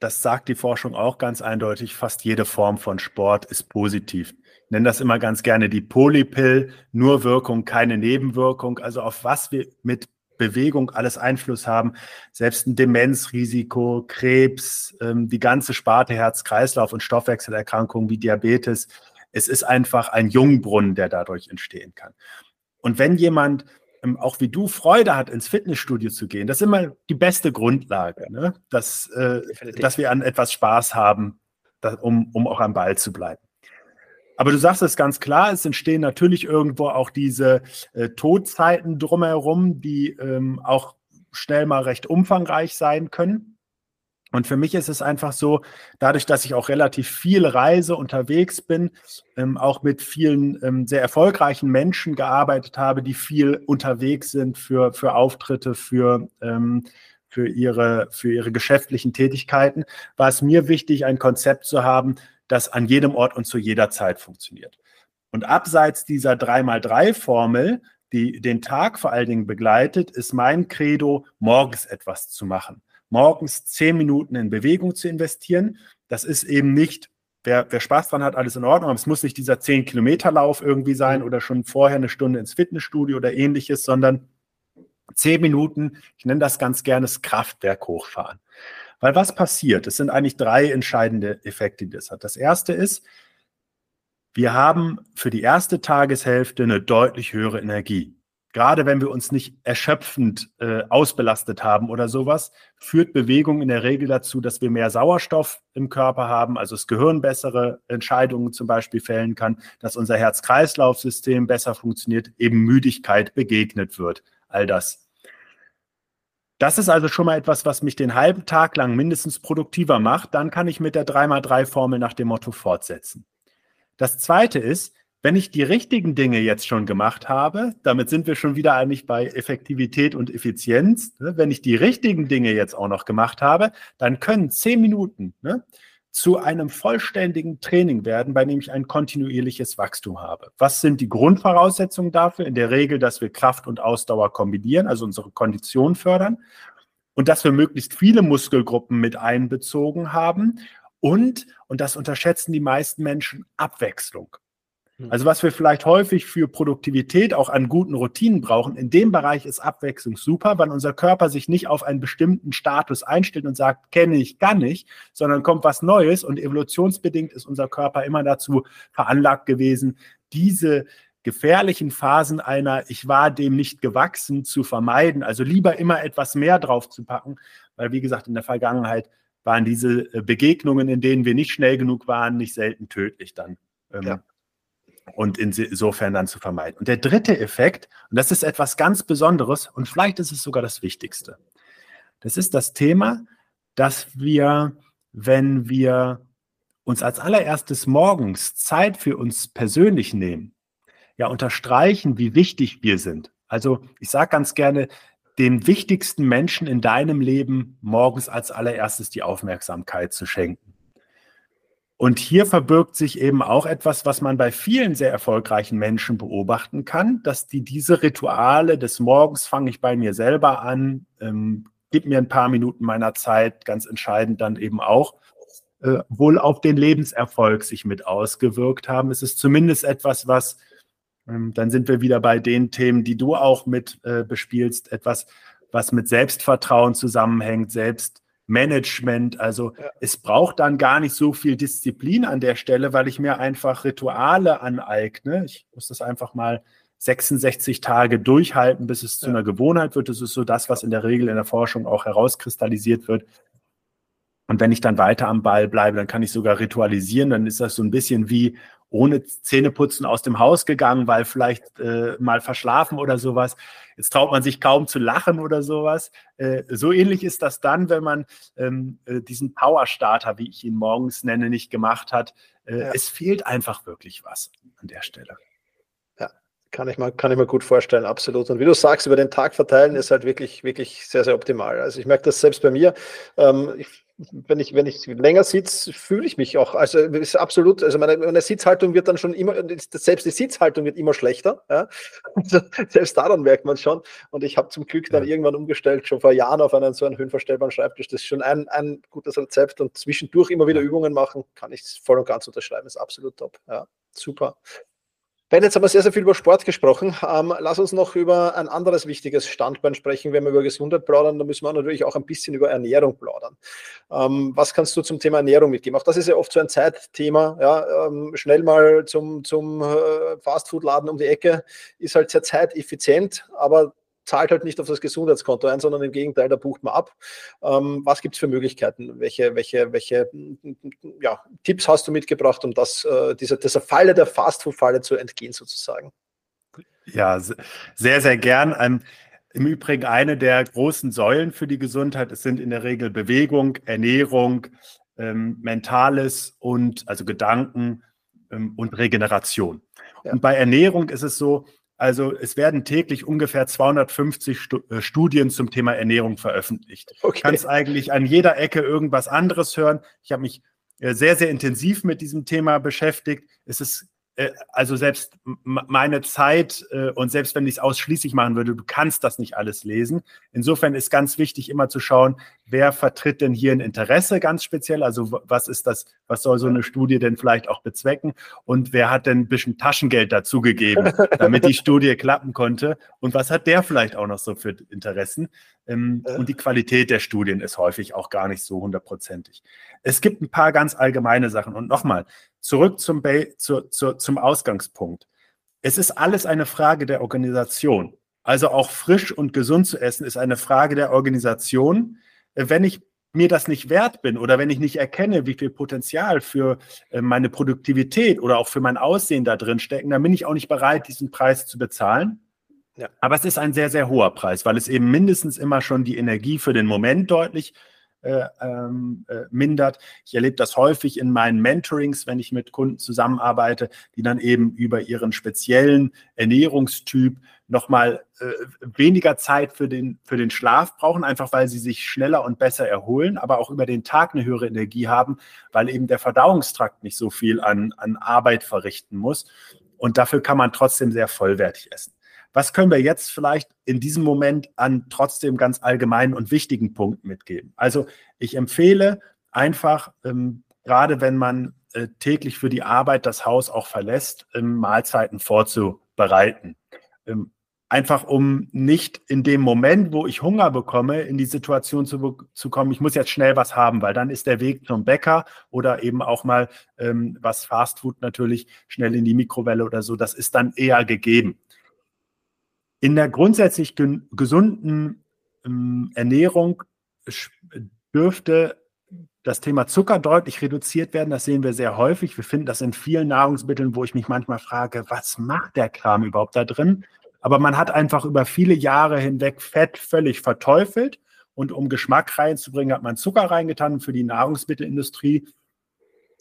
das sagt die Forschung auch ganz eindeutig, fast jede Form von Sport ist positiv. Ich nenne das immer ganz gerne die Polypill, nur Wirkung, keine Nebenwirkung. Also auf was wir mit Bewegung alles Einfluss haben. Selbst ein Demenzrisiko, Krebs, ähm, die ganze Sparte Herz-Kreislauf- und Stoffwechselerkrankungen wie Diabetes. Es ist einfach ein Jungbrunnen, der dadurch entstehen kann. Und wenn jemand ähm, auch wie du Freude hat, ins Fitnessstudio zu gehen, das ist immer die beste Grundlage, ne? dass, äh, dass wir an etwas Spaß haben, dass, um, um auch am Ball zu bleiben. Aber du sagst es ganz klar, es entstehen natürlich irgendwo auch diese äh, Todzeiten drumherum, die ähm, auch schnell mal recht umfangreich sein können. Und für mich ist es einfach so, dadurch, dass ich auch relativ viel reise, unterwegs bin, ähm, auch mit vielen ähm, sehr erfolgreichen Menschen gearbeitet habe, die viel unterwegs sind für, für Auftritte, für, ähm, für, ihre, für ihre geschäftlichen Tätigkeiten, war es mir wichtig, ein Konzept zu haben, das an jedem Ort und zu jeder Zeit funktioniert. Und abseits dieser 3x3-Formel, die den Tag vor allen Dingen begleitet, ist mein Credo, morgens etwas zu machen. Morgens zehn Minuten in Bewegung zu investieren. Das ist eben nicht, wer, wer Spaß dran hat, alles in Ordnung, aber es muss nicht dieser 10-Kilometer-Lauf irgendwie sein oder schon vorher eine Stunde ins Fitnessstudio oder ähnliches, sondern zehn Minuten, ich nenne das ganz gerne das Kraftwerk hochfahren. Weil was passiert? Es sind eigentlich drei entscheidende Effekte, die das hat. Das erste ist, wir haben für die erste Tageshälfte eine deutlich höhere Energie. Gerade wenn wir uns nicht erschöpfend äh, ausbelastet haben oder sowas, führt Bewegung in der Regel dazu, dass wir mehr Sauerstoff im Körper haben, also das Gehirn bessere Entscheidungen zum Beispiel fällen kann, dass unser Herz-Kreislauf-System besser funktioniert, eben Müdigkeit begegnet wird. All das das ist also schon mal etwas, was mich den halben Tag lang mindestens produktiver macht. Dann kann ich mit der 3x3-Formel nach dem Motto fortsetzen. Das zweite ist, wenn ich die richtigen Dinge jetzt schon gemacht habe, damit sind wir schon wieder eigentlich bei Effektivität und Effizienz. Ne? Wenn ich die richtigen Dinge jetzt auch noch gemacht habe, dann können zehn Minuten ne, zu einem vollständigen Training werden, bei dem ich ein kontinuierliches Wachstum habe. Was sind die Grundvoraussetzungen dafür? In der Regel, dass wir Kraft und Ausdauer kombinieren, also unsere Kondition fördern und dass wir möglichst viele Muskelgruppen mit einbezogen haben und, und das unterschätzen die meisten Menschen, Abwechslung. Hm. Also was wir vielleicht häufig für Produktivität auch an guten Routinen brauchen, in dem Bereich ist Abwechslung super, weil unser Körper sich nicht auf einen bestimmten Status einstellt und sagt, kenne ich, kann nicht, sondern kommt was Neues und evolutionsbedingt ist unser Körper immer dazu veranlagt gewesen, diese gefährlichen Phasen einer Ich war dem nicht gewachsen zu vermeiden, also lieber immer etwas mehr drauf zu packen, weil wie gesagt, in der Vergangenheit waren diese äh, Begegnungen, in denen wir nicht schnell genug waren, nicht selten tödlich dann. Ähm, ja und insofern dann zu vermeiden. Und der dritte Effekt, und das ist etwas ganz Besonderes und vielleicht ist es sogar das Wichtigste, das ist das Thema, dass wir, wenn wir uns als allererstes morgens Zeit für uns persönlich nehmen, ja unterstreichen, wie wichtig wir sind. Also ich sage ganz gerne, den wichtigsten Menschen in deinem Leben morgens als allererstes die Aufmerksamkeit zu schenken. Und hier verbirgt sich eben auch etwas, was man bei vielen sehr erfolgreichen Menschen beobachten kann, dass die diese Rituale des Morgens fange ich bei mir selber an, ähm, gib mir ein paar Minuten meiner Zeit, ganz entscheidend dann eben auch, äh, wohl auf den Lebenserfolg sich mit ausgewirkt haben. Es ist zumindest etwas, was Ähm, dann sind wir wieder bei den Themen, die du auch mit äh, bespielst, etwas, was mit Selbstvertrauen zusammenhängt, Selbstmanagement. Also ja. es braucht dann gar nicht so viel Disziplin an der Stelle, weil ich mir einfach Rituale aneigne. Ich muss das einfach mal 66 Tage durchhalten, bis es zu einer Gewohnheit wird. Das ist so das, was in der Regel in der Forschung auch herauskristallisiert wird. Und wenn ich dann weiter am Ball bleibe, dann kann ich sogar ritualisieren. Dann ist das so ein bisschen wie ohne Zähneputzen aus dem Haus gegangen, weil vielleicht äh, mal verschlafen oder sowas. Jetzt traut man sich kaum zu lachen oder sowas. Äh, so ähnlich ist das dann, wenn man ähm, äh, diesen Power-Starter, wie ich ihn morgens nenne, nicht gemacht hat. Äh, ja. Es fehlt einfach wirklich was an der Stelle. Kann ich, mal, kann ich mir gut vorstellen, absolut. Und wie du sagst, über den Tag verteilen ist halt wirklich, wirklich sehr, sehr optimal. Also ich merke das selbst bei mir. Ähm, ich, wenn ich, wenn ich länger sitze, fühle ich mich auch. Also ist absolut, also meine, meine Sitzhaltung wird dann schon immer, selbst die Sitzhaltung wird immer schlechter. Ja? Also selbst daran merkt man schon. Und ich habe zum Glück dann ja. irgendwann umgestellt, schon vor Jahren auf einen so einen höhenverstellbaren Schreibtisch. Das ist schon ein, ein gutes Rezept und zwischendurch immer wieder Übungen machen, kann ich voll und ganz unterschreiben. Ist absolut top. Ja, super. Ben, jetzt haben wir sehr, sehr viel über Sport gesprochen. Ähm, lass uns noch über ein anderes wichtiges Standbein sprechen. Wenn wir über Gesundheit plaudern, dann müssen wir natürlich auch ein bisschen über Ernährung plaudern. Ähm, was kannst du zum Thema Ernährung mitgeben? Auch das ist ja oft so ein Zeitthema. Ja, ähm, schnell mal zum, zum äh, Fastfood-Laden um die Ecke ist halt sehr zeiteffizient, aber zahlt halt nicht auf das Gesundheitskonto ein, sondern im Gegenteil, da bucht man ab. Ähm, was gibt es für Möglichkeiten? Welche, welche, welche ja, Tipps hast du mitgebracht, um das, äh, dieser, dieser Falle der Fastfood-Falle zu entgehen, sozusagen? Ja, sehr, sehr gern. Ähm, Im Übrigen eine der großen Säulen für die Gesundheit es sind in der Regel Bewegung, Ernährung, ähm, Mentales und also Gedanken ähm, und Regeneration. Ja. Und bei Ernährung ist es so, also es werden täglich ungefähr 250 Stu äh, Studien zum Thema Ernährung veröffentlicht. Okay. Du kannst eigentlich an jeder Ecke irgendwas anderes hören. Ich habe mich äh, sehr, sehr intensiv mit diesem Thema beschäftigt. Es ist also selbst meine Zeit äh, und selbst wenn ich es ausschließlich machen würde, du kannst das nicht alles lesen. Insofern ist ganz wichtig, immer zu schauen, wer vertritt denn hier ein Interesse ganz speziell? Also was ist das, was soll so eine Studie denn vielleicht auch bezwecken? Und wer hat denn ein bisschen Taschengeld dazugegeben, damit die Studie klappen konnte? Und was hat der vielleicht auch noch so für Interessen? Ähm, und die Qualität der Studien ist häufig auch gar nicht so hundertprozentig. Es gibt ein paar ganz allgemeine Sachen. Und nochmal, zurück zum, zu, zu, zum Ausgangspunkt. Es ist alles eine Frage der Organisation. Also auch frisch und gesund zu essen ist eine Frage der Organisation. Wenn ich mir das nicht wert bin oder wenn ich nicht erkenne, wie viel Potenzial für äh, meine Produktivität oder auch für mein Aussehen da drin stecken, dann bin ich auch nicht bereit, diesen Preis zu bezahlen. Ja. Aber es ist ein sehr, sehr hoher Preis, weil es eben mindestens immer schon die Energie für den Moment deutlich äh, ähm, äh, mindert. Ich erlebe das häufig in meinen Mentorings, wenn ich mit Kunden zusammenarbeite, die dann eben über ihren speziellen Ernährungstyp nochmal äh, weniger Zeit für den, für den Schlaf brauchen, einfach weil sie sich schneller und besser erholen, aber auch über den Tag eine höhere Energie haben, weil eben der Verdauungstrakt nicht so viel an, an Arbeit verrichten muss. Und dafür kann man trotzdem sehr vollwertig essen. Was können wir jetzt vielleicht in diesem Moment an trotzdem ganz allgemeinen und wichtigen Punkten mitgeben? Also ich empfehle einfach, ähm, gerade wenn man äh, täglich für die Arbeit das Haus auch verlässt, ähm, Mahlzeiten vorzubereiten. Ähm, einfach um nicht in dem Moment, wo ich Hunger bekomme, in die Situation zu, zu kommen, ich muss jetzt schnell was haben, weil dann ist der Weg zum Bäcker oder eben auch mal ähm, was Fastfood natürlich schnell in die Mikrowelle oder so, das ist dann eher gegeben. In der grundsätzlich gesunden ähm, Ernährung dürfte das Thema Zucker deutlich reduziert werden. Das sehen wir sehr häufig. Wir finden das in vielen Nahrungsmitteln, wo ich mich manchmal frage, was macht der Kram überhaupt da drin? Aber man hat einfach über viele Jahre hinweg Fett völlig verteufelt. Und um Geschmack reinzubringen, hat man Zucker reingetan für die Nahrungsmittelindustrie,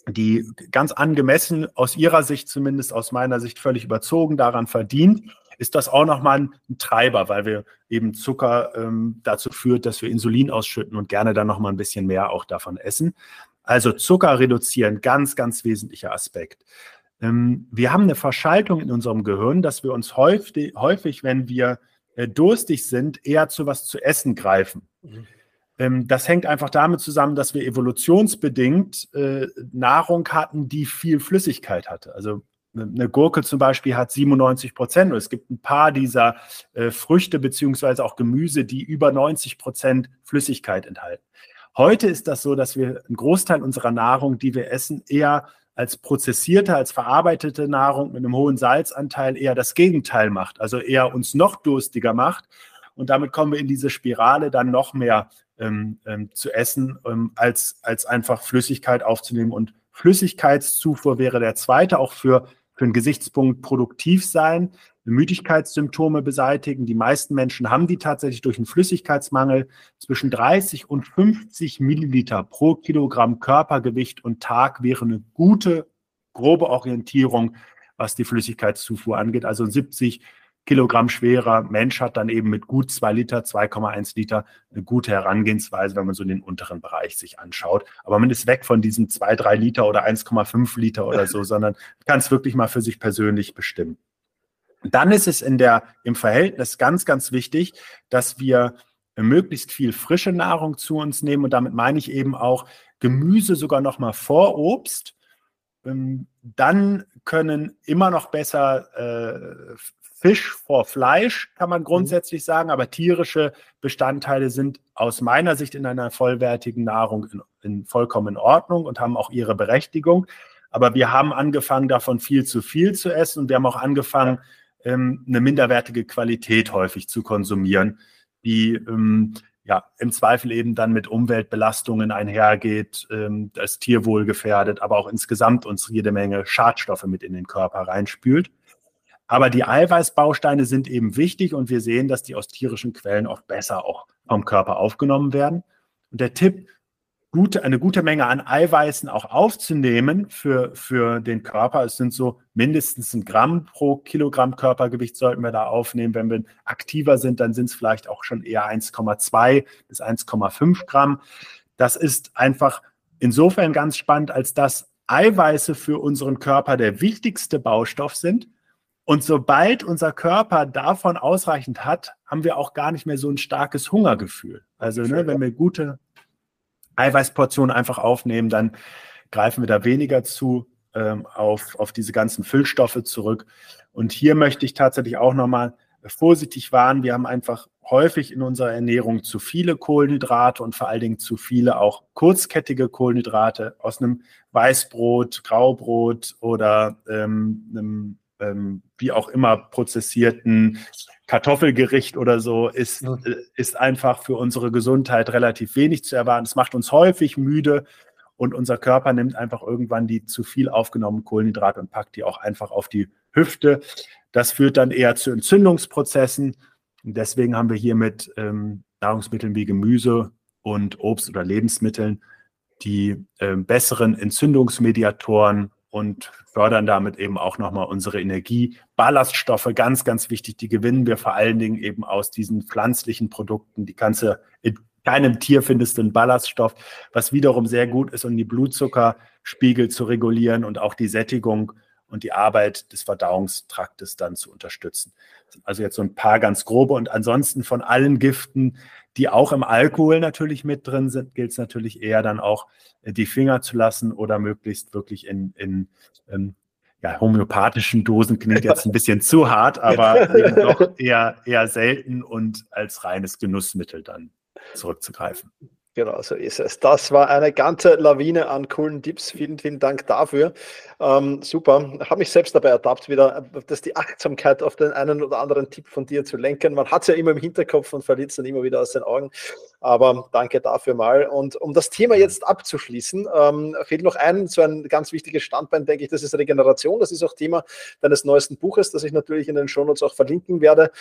die ganz angemessen aus ihrer Sicht zumindest, aus meiner Sicht völlig überzogen daran verdient ist das auch nochmal ein, ein Treiber, weil wir eben Zucker ähm, dazu führt, dass wir Insulin ausschütten und gerne dann nochmal ein bisschen mehr auch davon essen. Also Zucker reduzieren, ganz, ganz wesentlicher Aspekt. Ähm, wir haben eine Verschaltung in unserem Gehirn, dass wir uns häufig, häufig wenn wir äh, durstig sind, eher zu was zu essen greifen. Mhm. Ähm, das hängt einfach damit zusammen, dass wir evolutionsbedingt äh, Nahrung hatten, die viel Flüssigkeit hatte. Also eine Gurke zum Beispiel hat 97 Prozent. Es gibt ein paar dieser äh, Früchte beziehungsweise auch Gemüse, die über 90 Prozent Flüssigkeit enthalten. Heute ist das so, dass wir einen Großteil unserer Nahrung, die wir essen, eher als prozessierte, als verarbeitete Nahrung mit einem hohen Salzanteil eher das Gegenteil macht, also eher uns noch durstiger macht. Und damit kommen wir in diese Spirale, dann noch mehr ähm, ähm, zu essen, ähm, als, als einfach Flüssigkeit aufzunehmen. Und Flüssigkeitszufuhr wäre der zweite, auch für, für einen Gesichtspunkt produktiv sein, Müdigkeitssymptome beseitigen. Die meisten Menschen haben die tatsächlich durch einen Flüssigkeitsmangel zwischen 30 und 50 Milliliter pro Kilogramm Körpergewicht und Tag wäre eine gute, grobe Orientierung, was die Flüssigkeitszufuhr angeht. Also 70 Kilogramm schwerer Mensch hat dann eben mit gut zwei Liter, 2,1 Liter eine gute Herangehensweise, wenn man so in den unteren Bereich sich anschaut. Aber man ist weg von diesen zwei, drei Liter oder 1,5 Liter oder so, sondern kann es wirklich mal für sich persönlich bestimmen. Dann ist es in der, im Verhältnis ganz, ganz wichtig, dass wir möglichst viel frische Nahrung zu uns nehmen. Und damit meine ich eben auch Gemüse sogar noch mal vor Obst. Ähm, dann können immer noch besser äh, Fisch vor Fleisch, kann man mhm. grundsätzlich sagen, aber tierische Bestandteile sind aus meiner Sicht in einer vollwertigen Nahrung in, in vollkommen in Ordnung und haben auch ihre Berechtigung. Aber wir haben angefangen, davon viel zu viel zu essen und wir haben auch angefangen, ähm, eine minderwertige Qualität häufig zu konsumieren, die ähm, ja im Zweifel eben dann mit Umweltbelastungen einhergeht, ähm, das Tierwohl gefährdet, aber auch insgesamt uns jede Menge Schadstoffe mit in den Körper reinspült. Aber die Eiweißbausteine sind eben wichtig und wir sehen, dass die aus tierischen Quellen oft besser auch vom Körper aufgenommen werden. Und der Tipp, gute, eine gute Menge an Eiweißen auch aufzunehmen für, für den Körper. Es sind so mindestens ein Gramm pro Kilogramm Körpergewicht sollten wir da aufnehmen. Wenn wir aktiver sind, dann sind es vielleicht auch schon eher 1,2 bis 1,5 Gramm. Das ist einfach insofern ganz spannend, als dass Eiweiße für unseren Körper der wichtigste Baustoff sind. Und sobald unser Körper davon ausreichend hat, haben wir auch gar nicht mehr so ein starkes Hungergefühl. Also ne, wenn wir gute Eiweißportionen einfach aufnehmen, dann greifen wir da weniger zu ähm, auf, auf diese ganzen Füllstoffe zurück. Und hier möchte ich tatsächlich auch nochmal vorsichtig warnen. Wir haben einfach häufig in unserer Ernährung zu viele Kohlenhydrate und vor allen Dingen zu viele auch kurzkettige Kohlenhydrate aus einem Weißbrot, Graubrot oder ähm, einem ähm, wie auch immer prozessierten Kartoffelgericht oder so ist, äh, ist einfach für unsere Gesundheit relativ wenig zu erwarten. Es macht uns häufig müde und unser Körper nimmt einfach irgendwann die zu viel aufgenommenen Kohlenhydrate und packt die auch einfach auf die Hüfte. Das führt dann eher zu Entzündungsprozessen. Und deswegen haben wir hier mit ähm, Nahrungsmitteln wie Gemüse und Obst oder Lebensmitteln die äh, besseren Entzündungsmediatoren und fördern damit eben auch nochmal unsere Energie. Ballaststoffe, ganz, ganz wichtig, die gewinnen wir vor allen Dingen eben aus diesen pflanzlichen Produkten. Die ganze, in keinem Tier findest du einen Ballaststoff, was wiederum sehr gut ist, um die Blutzuckerspiegel zu regulieren und auch die Sättigung und die Arbeit des Verdauungstraktes dann zu unterstützen. Also jetzt so ein paar ganz grobe und ansonsten von allen Giften, die auch im Alkohol natürlich mit drin sind, gilt es natürlich eher dann auch äh, die Finger zu lassen oder möglichst wirklich in, in, in ähm, ja, homöopathischen Dosen klingt jetzt ein bisschen zu hart, aber doch eher, eher selten und als reines Genussmittel dann zurückzugreifen. Genau, so ist es. Das war eine ganze Lawine an coolen Tipps. Vielen, vielen Dank dafür. Ähm, super. Habe mich selbst dabei ertappt, wieder dass die Achtsamkeit auf den einen oder anderen Tipp von dir zu lenken. Man hat es ja immer im Hinterkopf und verliert es dann immer wieder aus den Augen. Aber danke dafür mal. Und um das Thema jetzt abzuschließen, ähm, fehlt noch ein, so ein ganz wichtiges Standbein, denke ich, das ist Regeneration. Das ist auch Thema deines neuesten Buches, das ich natürlich in den Shownotes auch verlinken werde.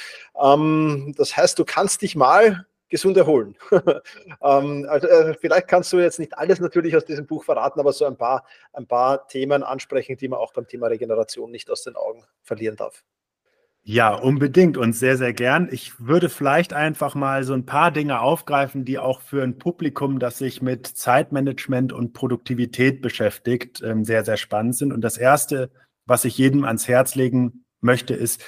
Ähm, das heißt, du kannst dich mal gesund erholen. ähm, also, äh, vielleicht kannst du jetzt nicht alles natürlich aus diesem Buch verraten, aber so ein paar, ein paar Themen ansprechen, die man auch beim Thema Regeneration nicht aus den Augen verlieren darf. Ja, unbedingt und sehr, sehr gern. Ich würde vielleicht einfach mal so ein paar Dinge aufgreifen, die auch für ein Publikum, das sich mit Zeitmanagement und Produktivität beschäftigt, ähm, sehr, sehr spannend sind. Und das Erste, was ich jedem ans Herz legen möchte, ist,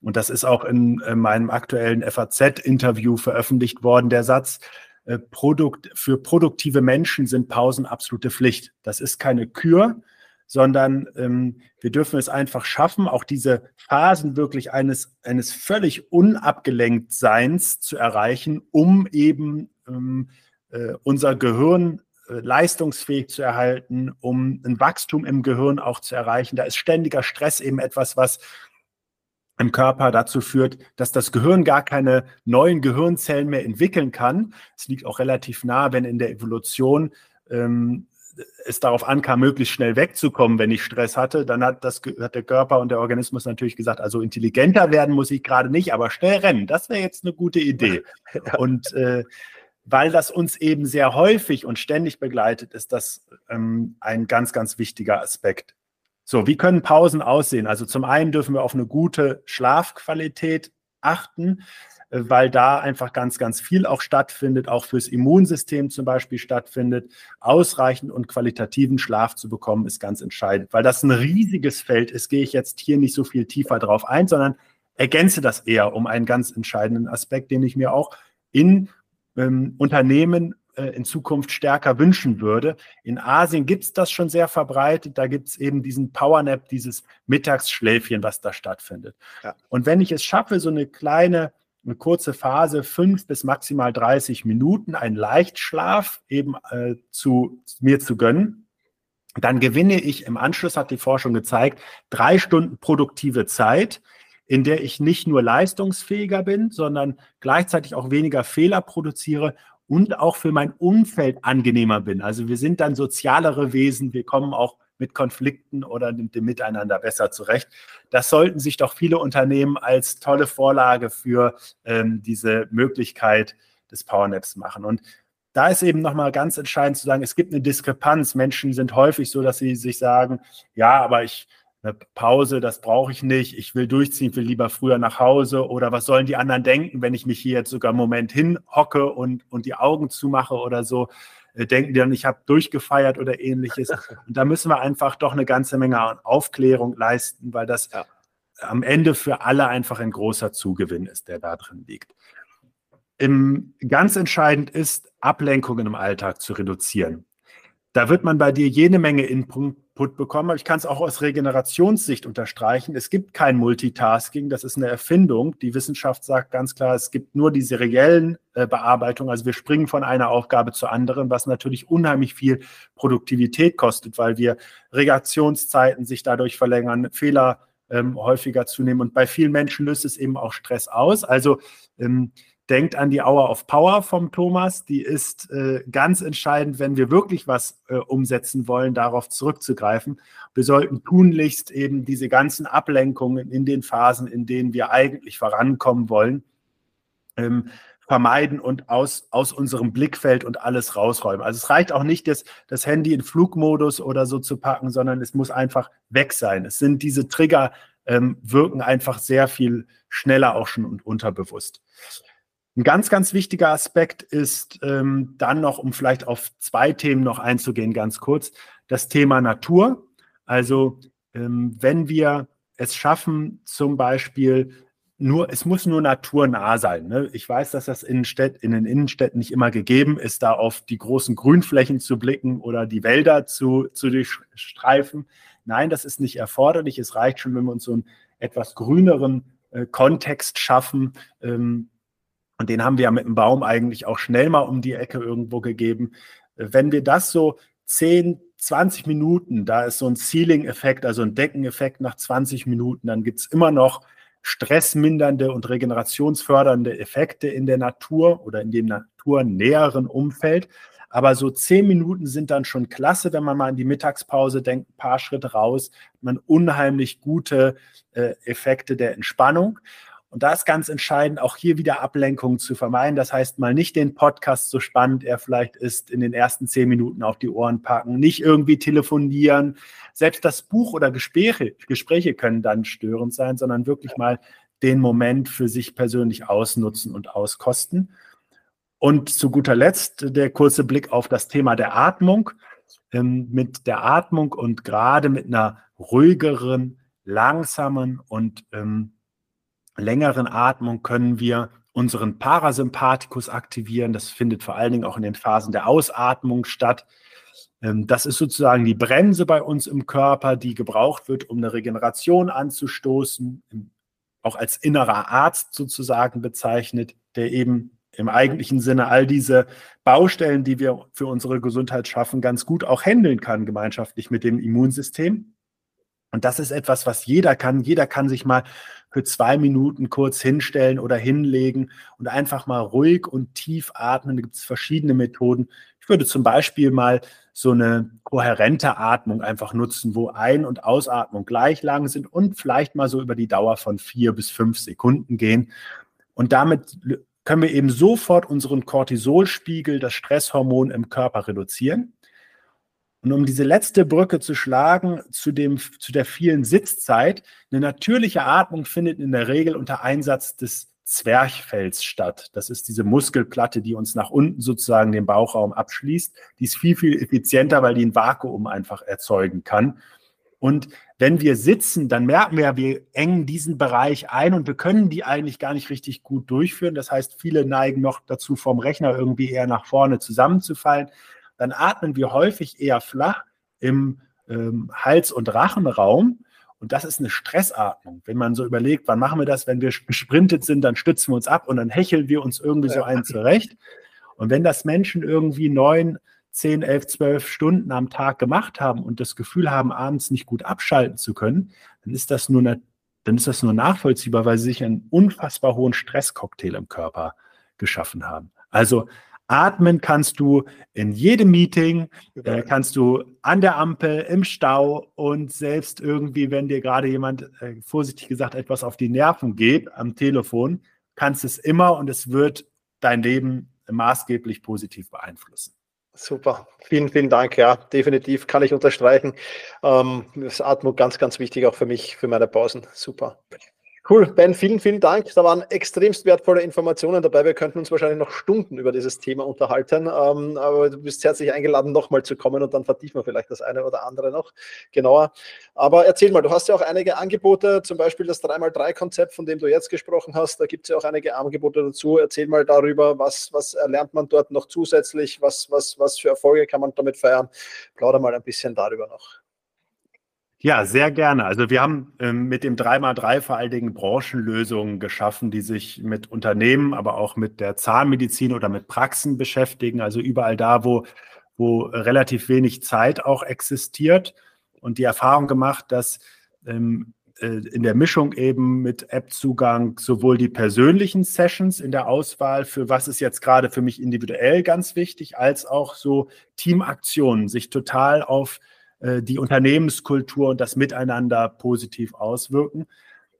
und das ist auch in, in meinem aktuellen FAZ-Interview veröffentlicht worden, der Satz, äh, Produkt, für produktive Menschen sind Pausen absolute Pflicht. Das ist keine Kür, sondern ähm, wir dürfen es einfach schaffen, auch diese Phasen wirklich eines, eines völlig unabgelenkt Seins zu erreichen, um eben ähm, äh, unser Gehirn äh, leistungsfähig zu erhalten, um ein Wachstum im Gehirn auch zu erreichen. Da ist ständiger Stress eben etwas, was im Körper dazu führt, dass das Gehirn gar keine neuen Gehirnzellen mehr entwickeln kann. Es liegt auch relativ nah, wenn in der Evolution ähm, es darauf ankam, möglichst schnell wegzukommen, wenn ich Stress hatte, dann hat, das, hat der Körper und der Organismus natürlich gesagt, also intelligenter werden muss ich gerade nicht, aber schnell rennen, das wäre jetzt eine gute Idee. Und äh, weil das uns eben sehr häufig und ständig begleitet, ist das ähm, ein ganz, ganz wichtiger Aspekt. So, wie können Pausen aussehen? Also zum einen dürfen wir auf eine gute Schlafqualität achten. Äh, weil da einfach ganz, ganz viel auch stattfindet, auch fürs Immunsystem zum Beispiel stattfindet. Ausreichend und qualitativen Schlaf zu bekommen, ist ganz entscheidend. Weil das ein riesiges Feld ist, gehe ich jetzt hier nicht so viel tiefer drauf ein, sondern ergänze das eher um einen ganz entscheidenden Aspekt, den ich mir auch in ähm, Unternehmen in Zukunft stärker wünschen würde. In Asien gibt es das schon sehr verbreitet. Da gibt es eben diesen Powernap, dieses Mittagsschläfchen, was da stattfindet. Ja. Und wenn ich es schaffe, so eine kleine eine kurze Phase, fünf bis maximal 30 Minuten, einen Leichtschlaf eben äh, zu mir zu gönnen, dann gewinne ich im Anschluss, hat die Forschung gezeigt, drei Stunden produktive Zeit, in der ich nicht nur leistungsfähiger bin, sondern gleichzeitig auch weniger Fehler produziere und auch für mein Umfeld angenehmer bin. Also wir sind dann sozialere Wesen, wir kommen auch mit Konflikten oder dem, dem Miteinander besser zurecht. Das sollten sich doch viele Unternehmen als tolle Vorlage für ähm, diese Möglichkeit des Powernaps machen. Und da ist eben nochmal ganz entscheidend zu sagen, es gibt eine Diskrepanz. Menschen sind häufig so, dass sie sich sagen, ja, aber ich, eine Pause, das brauche ich nicht, ich will durchziehen, will lieber früher nach Hause oder was sollen die anderen denken, wenn ich mich hier jetzt sogar einen Moment hinhocke und, und die Augen zumache oder so. Äh, denken die dann, ich habe durchgefeiert oder ähnliches. Und da müssen wir einfach doch eine ganze Menge an Aufklärung leisten, weil das ja. am Ende für alle einfach ein großer Zugewinn ist, der da drin liegt. Im, ganz entscheidend ist, Ablenkungen im Alltag zu reduzieren. Da wird man bei dir jede Menge Input bekommen. Aber ich kann es auch aus Regenerationssicht unterstreichen. Es gibt kein Multitasking, das ist eine Erfindung. Die Wissenschaft sagt ganz klar, es gibt nur die seriellen äh, Bearbeitung. Also wir springen von einer Aufgabe zur anderen, was natürlich unheimlich viel Produktivität kostet, weil wir Reaktionszeiten sich dadurch verlängern, Fehler ähm, häufiger zunehmen. Und bei vielen Menschen löst es eben auch Stress aus. Also ähm, Denkt an die Hour of Power vom Thomas. Die ist äh, ganz entscheidend, wenn wir wirklich was äh, umsetzen wollen, darauf zurückzugreifen. Wir sollten tunlichst eben diese ganzen Ablenkungen in den Phasen, in denen wir eigentlich vorankommen wollen, ähm, vermeiden und aus, aus unserem Blickfeld und alles rausräumen. Also es reicht auch nicht, das, das Handy in Flugmodus oder so zu packen, sondern es muss einfach weg sein. Es sind diese Trigger, ähm, wirken einfach sehr viel schneller auch schon und unterbewusst. Ein ganz, ganz wichtiger Aspekt ist ähm, dann noch, um vielleicht auf zwei Themen noch einzugehen, ganz kurz, das Thema Natur. Also ähm, wenn wir es schaffen, zum Beispiel nur, es muss nur naturnah sein. Ne? Ich weiß, dass das in, Städt, in den Innenstädten nicht immer gegeben ist, da auf die großen Grünflächen zu blicken oder die Wälder zu, zu durchstreifen. Nein, das ist nicht erforderlich. Es reicht schon, wenn wir uns so einen etwas grüneren äh, Kontext schaffen, ähm, und den haben wir ja mit dem Baum eigentlich auch schnell mal um die Ecke irgendwo gegeben. Wenn wir das so 10, 20 Minuten, da ist so ein Ceiling-Effekt, also ein Deckeneffekt nach 20 Minuten, dann gibt es immer noch stressmindernde und regenerationsfördernde Effekte in der Natur oder in dem naturnäheren Umfeld. Aber so zehn Minuten sind dann schon klasse, wenn man mal in die Mittagspause denkt, ein paar Schritte raus, man unheimlich gute äh, Effekte der Entspannung. Und da ist ganz entscheidend, auch hier wieder Ablenkungen zu vermeiden. Das heißt, mal nicht den Podcast, so spannend er vielleicht ist, in den ersten zehn Minuten auf die Ohren packen, nicht irgendwie telefonieren. Selbst das Buch oder Gespräche, Gespräche können dann störend sein, sondern wirklich mal den Moment für sich persönlich ausnutzen und auskosten. Und zu guter Letzt der kurze Blick auf das Thema der Atmung. Ähm, mit der Atmung und gerade mit einer ruhigeren, langsamen und ähm, längeren Atmung können wir unseren Parasympathikus aktivieren. Das findet vor allen Dingen auch in den Phasen der Ausatmung statt. Ähm, das ist sozusagen die Bremse bei uns im Körper, die gebraucht wird, um eine Regeneration anzustoßen, auch als innerer Arzt sozusagen bezeichnet, der eben im eigentlichen Sinne all diese Baustellen, die wir für unsere Gesundheit schaffen, ganz gut auch handeln kann, gemeinschaftlich mit dem Immunsystem. Und das ist etwas, was jeder kann. Jeder kann sich mal für zwei Minuten kurz hinstellen oder hinlegen und einfach mal ruhig und tief atmen. Da gibt es verschiedene Methoden. Ich würde zum Beispiel mal so eine kohärente Atmung einfach nutzen, wo Ein- und Ausatmung gleich lang sind und vielleicht mal so über die Dauer von vier bis fünf Sekunden gehen. Und damit können wir eben sofort unseren Cortisolspiegel, das Stresshormon im Körper reduzieren. Und um diese letzte Brücke zu schlagen zu, dem, zu der vielen Sitzzeit, eine natürliche Atmung findet in der Regel unter Einsatz des Zwerchfells statt. Das ist diese Muskelplatte, die uns nach unten sozusagen den Bauchraum abschließt. Die ist viel, viel effizienter, weil die ein Vakuum einfach erzeugen kann. Und wenn wir sitzen, dann merken wir, wir engen diesen Bereich ein und wir können die eigentlich gar nicht richtig gut durchführen. Das heißt, viele neigen noch dazu, vom Rechner irgendwie eher nach vorne zusammenzufallen. Dann atmen wir häufig eher flach im ähm, Hals- und Rachenraum. Und das ist eine Stressatmung. Wenn man so überlegt, wann machen wir das? Wenn wir gesprintet sind, dann stützen wir uns ab und dann hecheln wir uns irgendwie so einen zurecht. Und wenn das Menschen irgendwie neun 10, 11, 12 Stunden am Tag gemacht haben und das Gefühl haben, abends nicht gut abschalten zu können, dann ist das nur, eine, dann ist das nur nachvollziehbar, weil sie sich einen unfassbar hohen Stresscocktail im Körper geschaffen haben. Also atmen kannst du in jedem Meeting, äh, kannst du an der Ampel, im Stau und selbst irgendwie, wenn dir gerade jemand, äh, vorsichtig gesagt, etwas auf die Nerven geht am Telefon, kannst es immer und es wird dein Leben maßgeblich positiv beeinflussen. Super, vielen, vielen Dank. Ja, definitiv kann ich unterstreichen. Ähm, das Atmung ganz, ganz wichtig auch für mich, für meine Pausen. Super. Cool, Ben, vielen, vielen Dank. Da waren extremst wertvolle Informationen dabei. Wir könnten uns wahrscheinlich noch Stunden über dieses Thema unterhalten. Ähm, aber du bist herzlich eingeladen, nochmal zu kommen und dann vertiefen wir vielleicht das eine oder andere noch genauer. Aber erzähl mal, du hast ja auch einige Angebote, zum Beispiel das 3x3-Konzept, von dem du jetzt gesprochen hast. Da gibt es ja auch einige Angebote dazu. Erzähl mal darüber, was, was lernt man dort noch zusätzlich, was, was, was für Erfolge kann man damit feiern. Plauder mal ein bisschen darüber noch. Ja, sehr gerne. Also wir haben ähm, mit dem 3x3 vor allen Dingen Branchenlösungen geschaffen, die sich mit Unternehmen, aber auch mit der Zahnmedizin oder mit Praxen beschäftigen. Also überall da, wo, wo relativ wenig Zeit auch existiert. Und die Erfahrung gemacht, dass ähm, äh, in der Mischung eben mit App-Zugang sowohl die persönlichen Sessions in der Auswahl für was ist jetzt gerade für mich individuell ganz wichtig, als auch so Teamaktionen sich total auf äh, die Unternehmenskultur und das Miteinander positiv auswirken.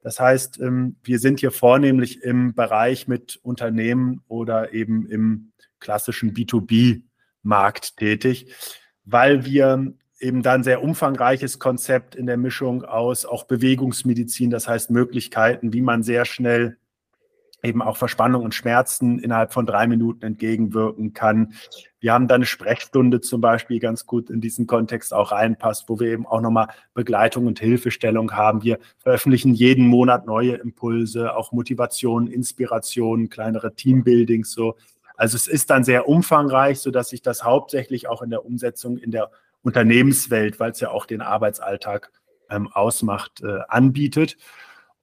Das heißt, ähm, wir sind hier vornehmlich im Bereich mit Unternehmen oder eben im klassischen B2B-Markt tätig, weil wir eben da ein sehr umfangreiches Konzept in der Mischung aus auch Bewegungsmedizin, das heißt Möglichkeiten, wie man sehr schnell eben auch Verspannung und Schmerzen innerhalb von drei Minuten entgegenwirken kann. Wir haben da eine Sprechstunde zum Beispiel ganz gut in diesen Kontext auch reinpasst, wo wir eben auch nochmal Begleitung und Hilfestellung haben. Wir veröffentlichen jeden Monat neue Impulse, auch Motivation, Inspiration, kleinere Teambuildings so. Also es ist dann sehr umfangreich, so dass sich das hauptsächlich auch in der Umsetzung in der Unternehmenswelt, weil es ja auch den Arbeitsalltag ähm, ausmacht, äh, anbietet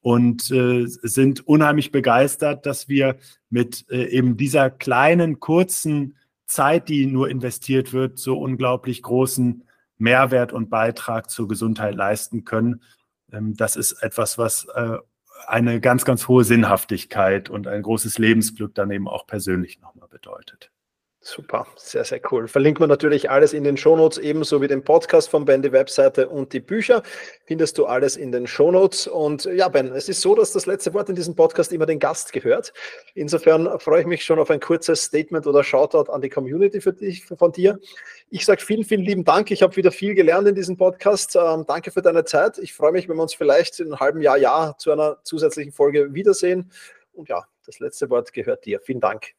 und äh, sind unheimlich begeistert, dass wir mit äh, eben dieser kleinen, kurzen Zeit, die nur investiert wird, so unglaublich großen Mehrwert und Beitrag zur Gesundheit leisten können. Ähm, das ist etwas, was äh, eine ganz, ganz hohe Sinnhaftigkeit und ein großes Lebensglück dann eben auch persönlich nochmal bedeutet. Super, sehr, sehr cool. Verlinken wir natürlich alles in den Shownotes, ebenso wie den Podcast von Ben, die Webseite und die Bücher. Findest du alles in den Shownotes. Und ja, Ben, es ist so, dass das letzte Wort in diesem Podcast immer den Gast gehört. Insofern freue ich mich schon auf ein kurzes Statement oder Shoutout an die Community für dich, von dir. Ich sage vielen, vielen lieben Dank. Ich habe wieder viel gelernt in diesem Podcast. Ähm, danke für deine Zeit. Ich freue mich, wenn wir uns vielleicht in einem halben Jahr, Jahr zu einer zusätzlichen Folge wiedersehen. Und ja, das letzte Wort gehört dir. Vielen Dank.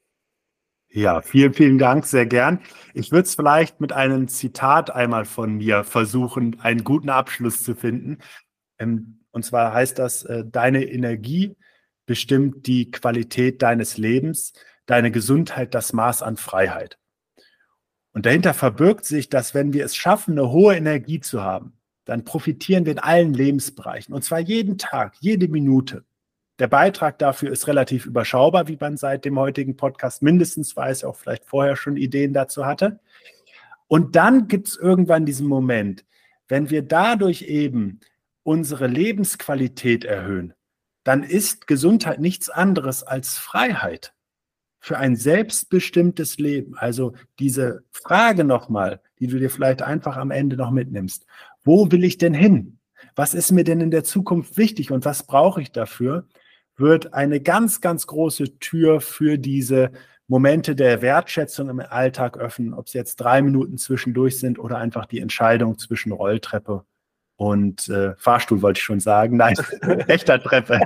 Ja, vielen, vielen Dank, sehr gern. Ich würde es vielleicht mit einem Zitat einmal von mir versuchen, einen guten Abschluss zu finden. Ähm, und zwar heißt das, äh, deine Energie bestimmt die Qualität deines Lebens, deine Gesundheit das Maß an Freiheit. Und dahinter verbirgt sich, dass wenn wir es schaffen, eine hohe Energie zu haben, dann profitieren wir in allen Lebensbereichen. Und zwar jeden Tag, jede Minute. Der Beitrag dafür ist relativ überschaubar, wie man seit dem heutigen Podcast mindestens weiß, auch vielleicht vorher schon Ideen dazu hatte. Und dann gibt es irgendwann diesen Moment, wenn wir dadurch eben unsere Lebensqualität erhöhen, dann ist Gesundheit nichts anderes als Freiheit für ein selbstbestimmtes Leben. Also diese Frage nochmal, die du dir vielleicht einfach am Ende noch mitnimmst. Wo will ich denn hin? Was ist mir denn in der Zukunft wichtig und was brauche ich dafür? Wird eine ganz, ganz große Tür für diese Momente der Wertschätzung im Alltag öffnen, ob es jetzt drei Minuten zwischendurch sind oder einfach die Entscheidung zwischen Rolltreppe und äh, Fahrstuhl, wollte ich schon sagen. Nein, echter Treppe.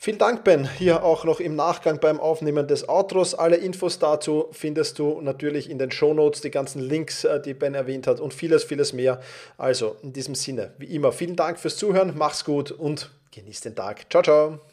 Vielen Dank, Ben. Hier auch noch im Nachgang beim Aufnehmen des Outros. Alle Infos dazu findest du natürlich in den Show Notes, die ganzen Links, äh, die Ben erwähnt hat und vieles, vieles mehr. Also in diesem Sinne, wie immer, vielen Dank fürs Zuhören, mach's gut und genieß den Tag. Ciao, ciao.